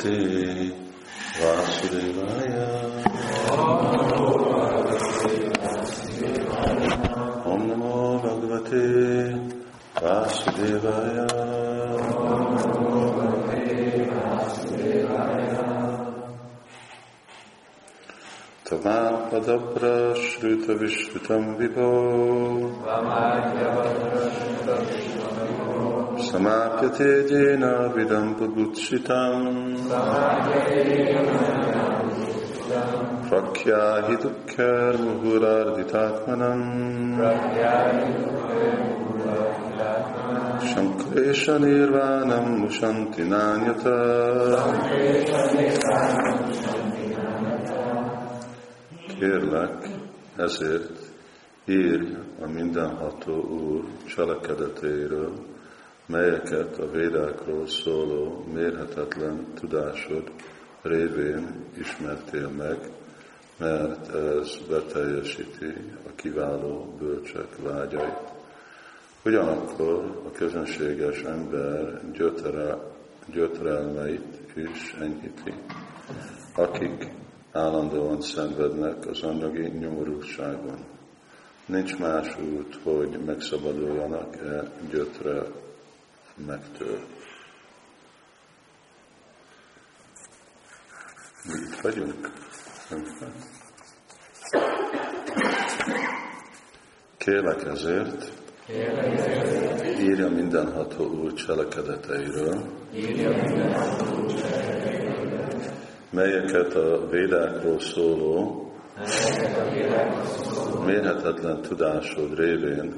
Bhagavate Vasudevaya Om Namo Bhagavate Vasudevaya Tamapadabra Shruta समाप्यते जेन विदम् बुभुत्सितम् प्रख्याहि दुःखैर्मुहुरार्दितात्मनम् शङ्क्लेशनिर्वाणम् मुशन्ति नान्यत Kérlek, ezért írj a mindenható Úr cselekedetéről, melyeket a védákról szóló mérhetetlen tudásod révén ismertél meg, mert ez beteljesíti a kiváló bölcsek vágyait. Ugyanakkor a közönséges ember gyötere, gyötrelmeit is enyhíti, akik állandóan szenvednek az anyagi nyomorúságon. Nincs más út, hogy megszabaduljanak e gyötre megtől. Itt vagyunk? Kérlek ezért, írja mindenható úr cselekedeteiről, melyeket a védákról szóló mérhetetlen tudásod révén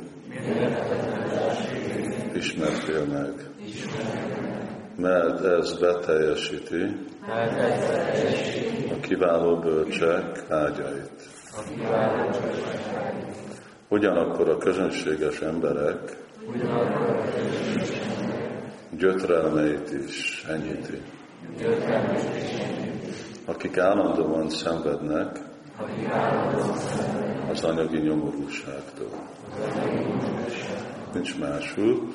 ismertél meg. Mert ez beteljesíti a kiváló bölcsek ágyait. Ugyanakkor a közönséges emberek gyötrelmeit is enyhíti. Akik állandóan szenvednek az anyagi nyomorúságtól. Nincs más út,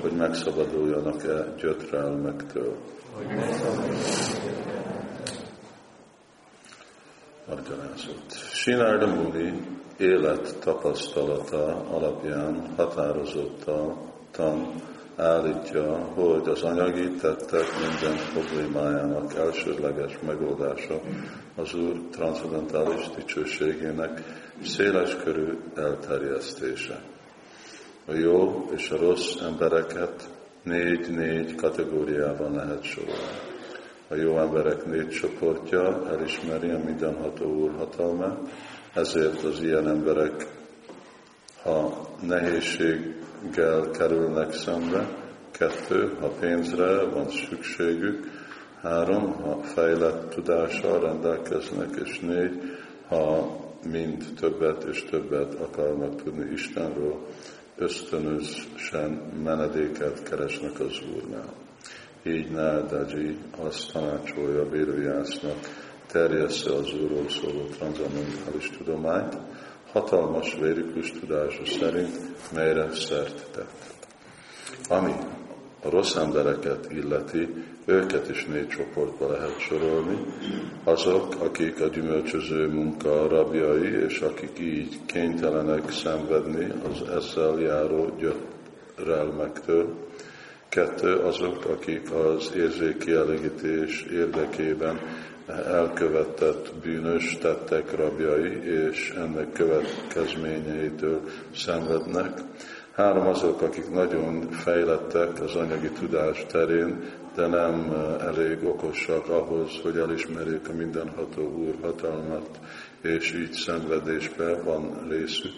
hogy megszabaduljanak-e gyötrelmektől. Magyarázat. Sinárda Muni élet tapasztalata alapján határozottan állítja, hogy az anyagi tettek minden problémájának elsődleges megoldása az Úr transzendentális dicsőségének széles körű elterjesztése. A jó és a rossz embereket négy-négy kategóriában lehet sorolni. A jó emberek négy csoportja elismeri a mindenható úr hatalmát, ezért az ilyen emberek, ha nehézséggel kerülnek szembe, kettő, ha pénzre van szükségük, három, ha fejlett tudással rendelkeznek, és négy, ha mind többet és többet akarnak tudni Istenről, ösztönösen menedéket keresnek az Úrnál. Így Nádaji azt tanácsolja Vérőjásznak, terjessze az Úrról szóló transzamentális tudományt, hatalmas vérikus tudása szerint, melyre szert tett. Ami a rossz embereket illeti, őket is négy csoportba lehet sorolni. Azok, akik a gyümölcsöző munka rabjai, és akik így kénytelenek szenvedni az ezzel járó gyötrelmektől. Kettő, azok, akik az érzékielégítés érdekében elkövetett bűnös tettek rabjai, és ennek következményeitől szenvednek. Három azok, akik nagyon fejlettek az anyagi tudás terén, de nem eh, elég okosak ahhoz, hogy elismerjék a mindenható Úr hatalmat, és így szenvedésbe van részük.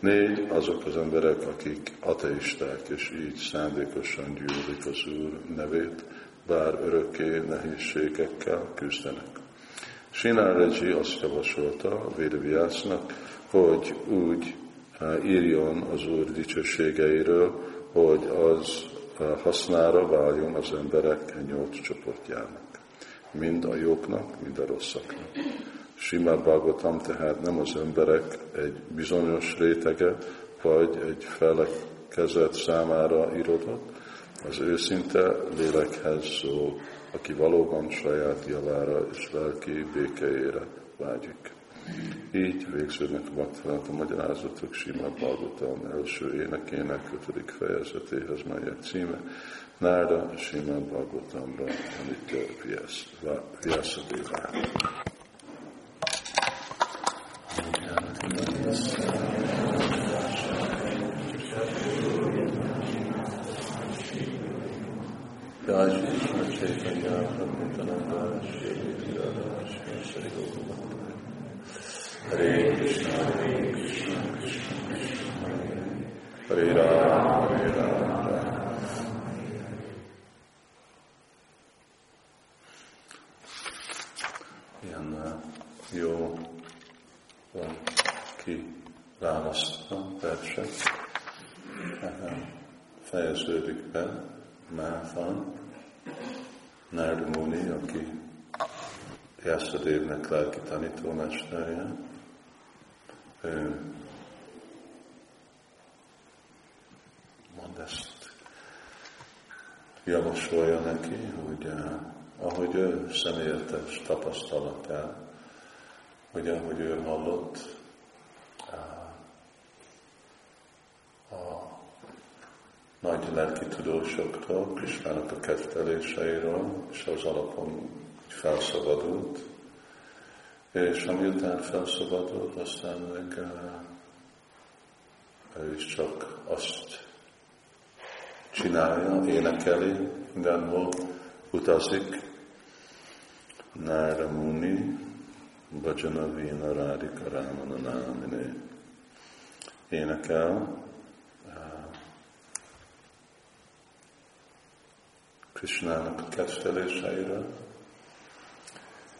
Négy, azok az emberek, akik ateisták, és így szándékosan gyűlölik az Úr nevét, bár örökké nehézségekkel küzdenek. Sinál azt javasolta a Védeviásznak, hogy úgy írjon az Úr dicsőségeiről, hogy az hasznára váljon az emberek nyolc csoportjának. Mind a jóknak, mind a rosszaknak. Simát Bhagavatam tehát nem az emberek egy bizonyos rétege, vagy egy felekezet számára irodott, Az őszinte lélekhez szól, aki valóban saját javára és lelki békeére vágyik. Így végződnek a Bhaktivedanta magyarázatok Simad Bhagavatam első énekének ötödik fejezetéhez, melyek címe Nárda Simad Bhagavatamra Anitya Vyasadeva. Jai Krishna Chaitanya Prabhu Nityananda Shri Radha Shri Shri Hare Krishna Hare Krishna Krishna Krishna Hare Hare Rama Hare Rama Ilyen uh, jó van ki választva verset. Fejeződik be Máthan, Narda Muni, aki Jászadévnek lelki tanítómesterje, ő mond ezt javasolja neki, hogy uh, ahogy ő személyes tapasztalatát, hogy ahogy ő hallott, nagy lelki tudósoktól, Krisnának a ketteléseiről, és az alapon felszabadult, és amiután felszabadult, aztán meg ő is csak azt csinálja, énekeli, mindenhol utazik, Nára Muni, Bajana Vina Rádika Rámana Náminé. Énekel, Krishnának a kedveléseire,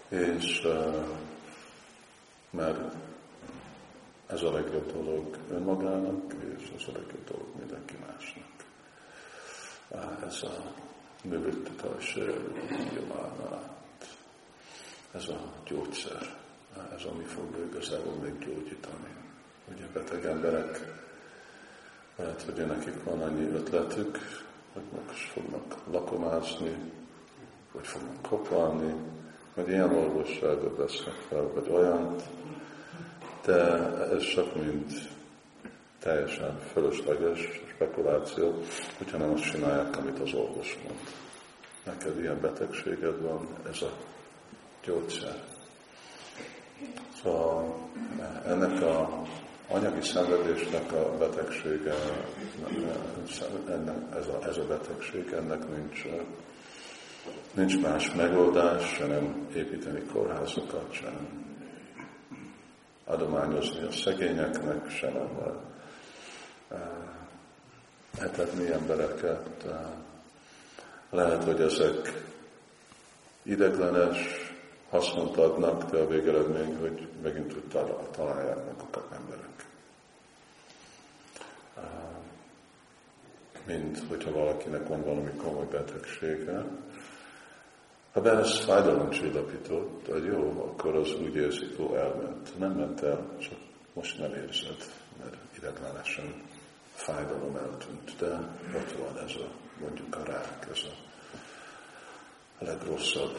és uh, mert ez a legjobb dolog önmagának, és ez a legjobb dolog mindenki másnak. Ez a művőtetással, ez a gyógyszer, ez ami fog igazából meggyógyítani. Ugye beteg emberek, lehet, hogy nekik van annyi ötletük, most fognak lakomázni, vagy fognak kopálni, vagy ilyen orvosságot vesznek fel, vagy olyan, de ez csak mind teljesen fölösleges spekuláció, hogyha nem azt csinálják, amit az orvos mond. Neked ilyen betegséged van, ez a gyógyszer. Szóval ennek a anyagi szenvedésnek a betegsége, ennek, ez, a, ez a betegség, ennek nincs, nincs más megoldás, se nem építeni kórházakat, sem adományozni a szegényeknek, se nem etetni embereket. Lehet, hogy ezek ideglenes, hasznot adnak, de a végeredmény, hogy megint úgy találják magukat emberek. Mint hogyha valakinek van valami komoly betegsége. Ha be ez fájdalomcsillapított, hogy jó, akkor az úgy érzik, hogy elment. Nem ment el, csak most nem érzed, mert ideglenesen fájdalom eltűnt, de ott van ez a, mondjuk a rák, ez a legrosszabb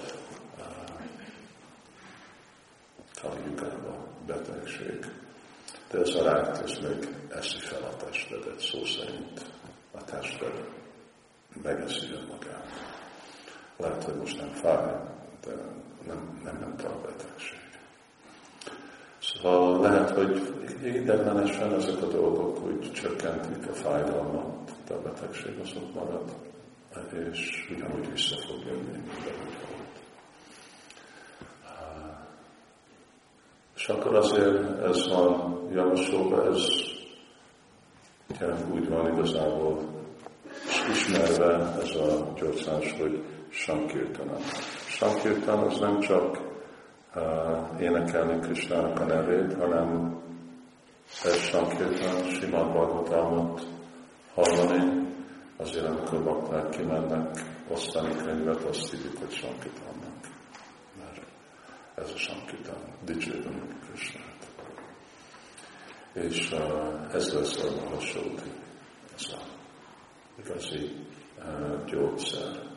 Kaliugába betegség. De ez a rák, ez még eszi fel a testedet, szó szerint a tested megeszi önmagát. Lehet, hogy most nem fáj, de nem, nem ment a betegség. Szóval lehet, hogy ideglenesen ezek a dolgok úgy csökkentik a fájdalmat, de a betegség az ott marad, és ugyanúgy vissza fog jönni, ahogy volt. És akkor azért ez van javasolva, ez tényleg úgy van igazából ismerve ez a gyógyszás, hogy Sankirtana. Sankirtana az nem csak uh, énekelni Krisnának a nevét, hanem ez Sankirtana, Simad Bhagavatamot hallani, azért amikor bakták kimennek osztani könyvet, azt hívjuk, hogy Sankirtannak. Mert ez a Sankirtan, dicsőben Krisnát. És uh, ez lesz a hasonló, ez a igazi uh, gyógyszer.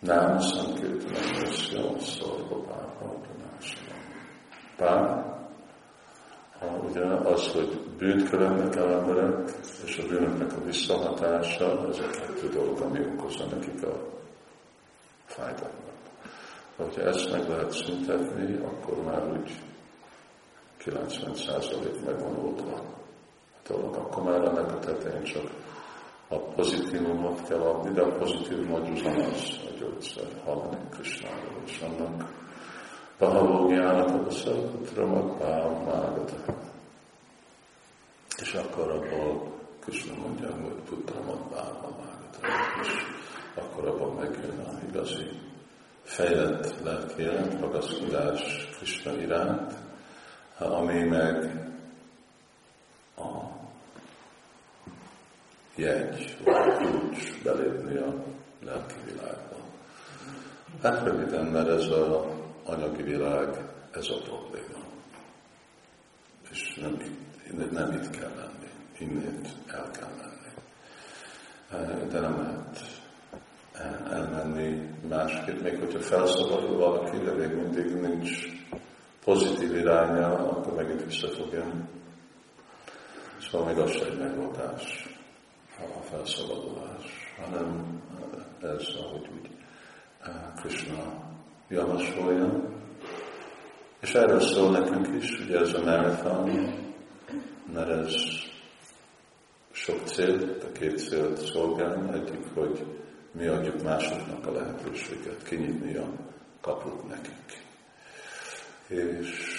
Nem Sankirtanam Yasya Szorba. Bár ugye az, hogy bűnt követnek el emberek, és a bűnöknek a visszahatása, ez a kettő dolog, ami okozza nekik a fájdalmat. Ha ezt meg lehet szüntetni, akkor már úgy 90% meg van oldva dolog. Akkor már ennek a tetején csak a pozitívumot kell adni, de a pozitívum az ugyanaz a gyógyszer, hallani Krisnáról, és annak pahalógiának a szarkutramat mágata. És akkor abból Krishna mondja, hogy putramat bálma mágata. És akkor abban megjön a igazi fejlett lelkélet, ragaszkodás Krishna iránt, ami meg a jegy, vagy kulcs belépni a lelki világba. Hát röviden, mert ez a anyagi világ, ez a probléma. És nem itt, nem itt kell lenni, innét el kell menni. De nem lehet elmenni másképp, még hogyha felszabadul valaki, de még mindig nincs pozitív iránya, akkor megint vissza fog jönni. Szóval még az egy megoldás, a felszabadulás, hanem ez, ahogy úgy eh, Krishna javasolja. És erről szól nekünk is, ugye ez a marathon, mert ez sok cél, a két célt szolgálni. Egyik, hogy mi adjuk másoknak a lehetőséget kinyitni a kaput nekik és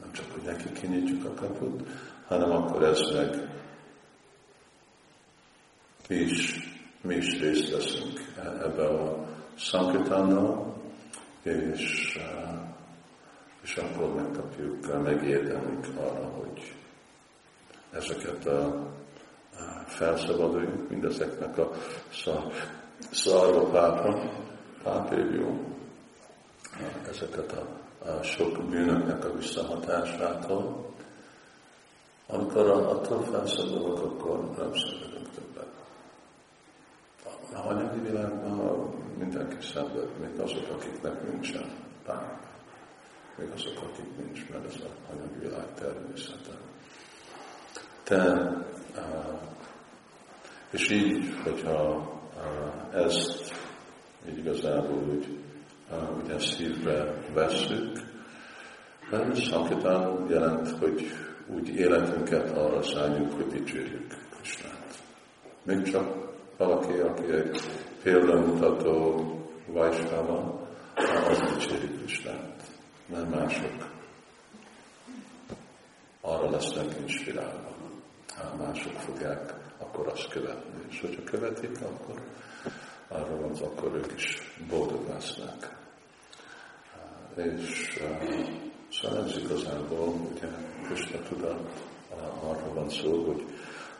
nem csak, hogy neki kinyitjuk a kaput, hanem akkor ez meg mi is, mi is részt veszünk ebbe a szankirtánnal, és, és akkor megkapjuk, megérdemünk arra, hogy ezeket a felszabaduljunk mindezeknek a szarva pápa, pápévium, ezeket a, a sok bűnöknek a visszahatásától, amikor attól felszabadulok, akkor nem szenvedünk többet. A anyagi világban mindenki szenved, még azok, akiknek nincsen bár. Még azok, akik nincs, mert ez a anyagi világ természete. De, és így, hogyha ezt így igazából úgy ugye szívbe vesszük. Sankitán jelent, hogy úgy életünket arra szálljuk, hogy dicsérjük Krisnát. Még csak valaki, aki egy példamutató vajskáva, az dicséri Krisnát. Nem mások arra lesznek inspirálva. Ha mások fogják, akkor azt követni. És hogyha követik, akkor arra van, akkor ők is boldog lesznek. És szóval ez igazából, ugye Krishna tudat arra van szó, hogy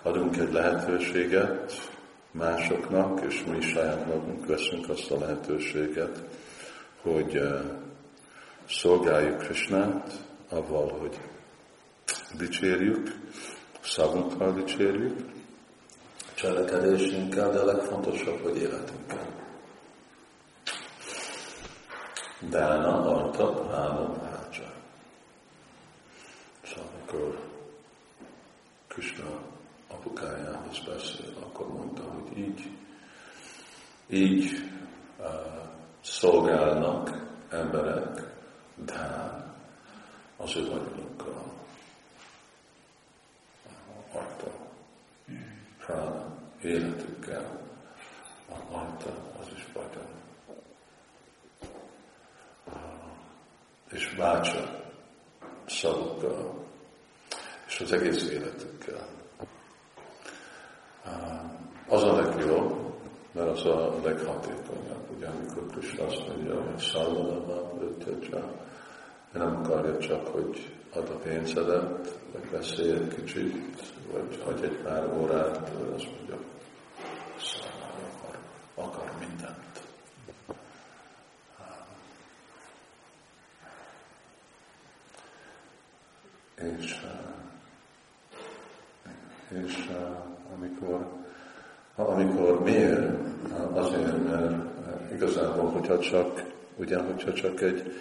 adunk egy lehetőséget másoknak, és mi saját magunk veszünk azt a lehetőséget, hogy szolgáljuk Krishnát avval, hogy dicsérjük, szavunkkal dicsérjük, cselekedésünkkel, de a legfontosabb, hogy életünkkel. Dána, Arta, Prána, Bhácsa. Szóval amikor Krishna apukájához beszél, akkor mondta, hogy így, így uh, szolgálnak emberek Dán az ő vagyonukkal. Arta, Prána, életükkel, Arta, az is vagyon. és bácsa szavukkal, és az egész életükkel. Az a legjobb, mert az a leghatékonyabb, ugye amikor Krishna azt mondja, hogy szalvanában ötjöcsá, nem akarja csak, hogy ad a pénzedet, vagy beszélj egy kicsit, vagy hagy egy pár órát, azt mondja, akar, mindent. és, és amikor, amikor miért? Azért, mert igazából, hogyha csak, ugye, hogyha csak egy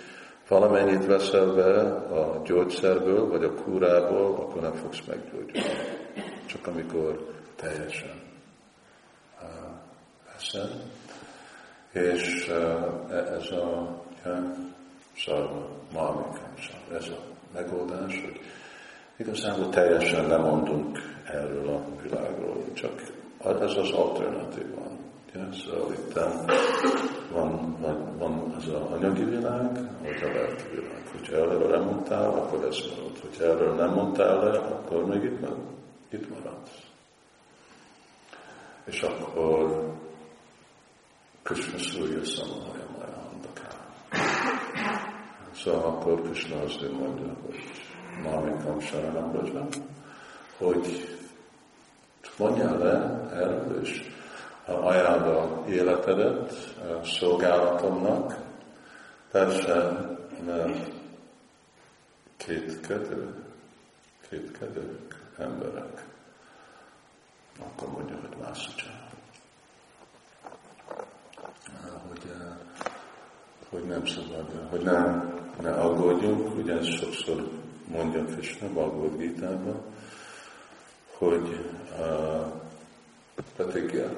valamennyit veszel be a gyógyszerből, vagy a kúrából, akkor nem fogsz meggyógyulni. Csak amikor teljesen veszed. És ez a ja, szarva, malmikám, ez a megoldás, hogy igazából teljesen nem mondunk erről a világról, csak ez az alternatív van. Ja, szóval itt van, van, van az a anyagi világ, vagy a lelki világ. Hogyha erről nem mondtál, akkor ez marad. Hogyha erről nem mondtál le, akkor még itt, nem, itt maradsz. És akkor Krishna szúrja szamahaja Majahandakán. Szóval akkor Krishna azt mondja, hogy Mamikam Saranam Raja, hogy mondjál le erről, és ajánlod a életedet a szolgálatomnak, persze, mert kétkedő, kétkedők, emberek, akkor mondja, hogy mászicsára. Hogy, hogy nem szabad, hogy nem, ne aggódjunk, ugye ezt sokszor mondja Krishna Bhagavad gita hogy uh, Patigya,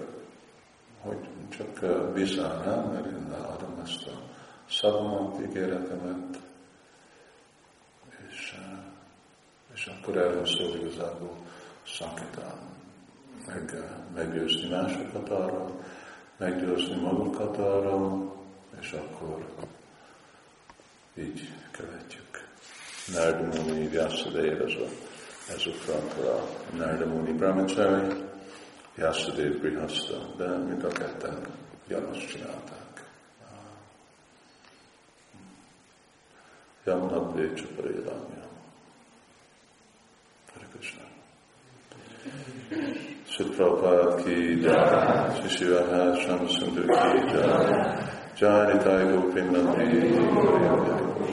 hogy csak bízál rám, mert én adom ezt a szavamat, ígéretemet, és, és akkor erről szól igazából szakítán, meg, meggyőzni másokat arra, meggyőzni magukat arra, és akkor így követjük. Nardamuni Vyasadeva, ez a, ez a frankra Nardamuni Brahmachari, Vyasadeva Brihasta, de mind a ketten ugyanazt csinálták. Yamnat Vécsaparédámja. Hare Krishna. Suprapad ki jai, Shishivaha Shamasundur ki jai, चारिताय गोपिनंदे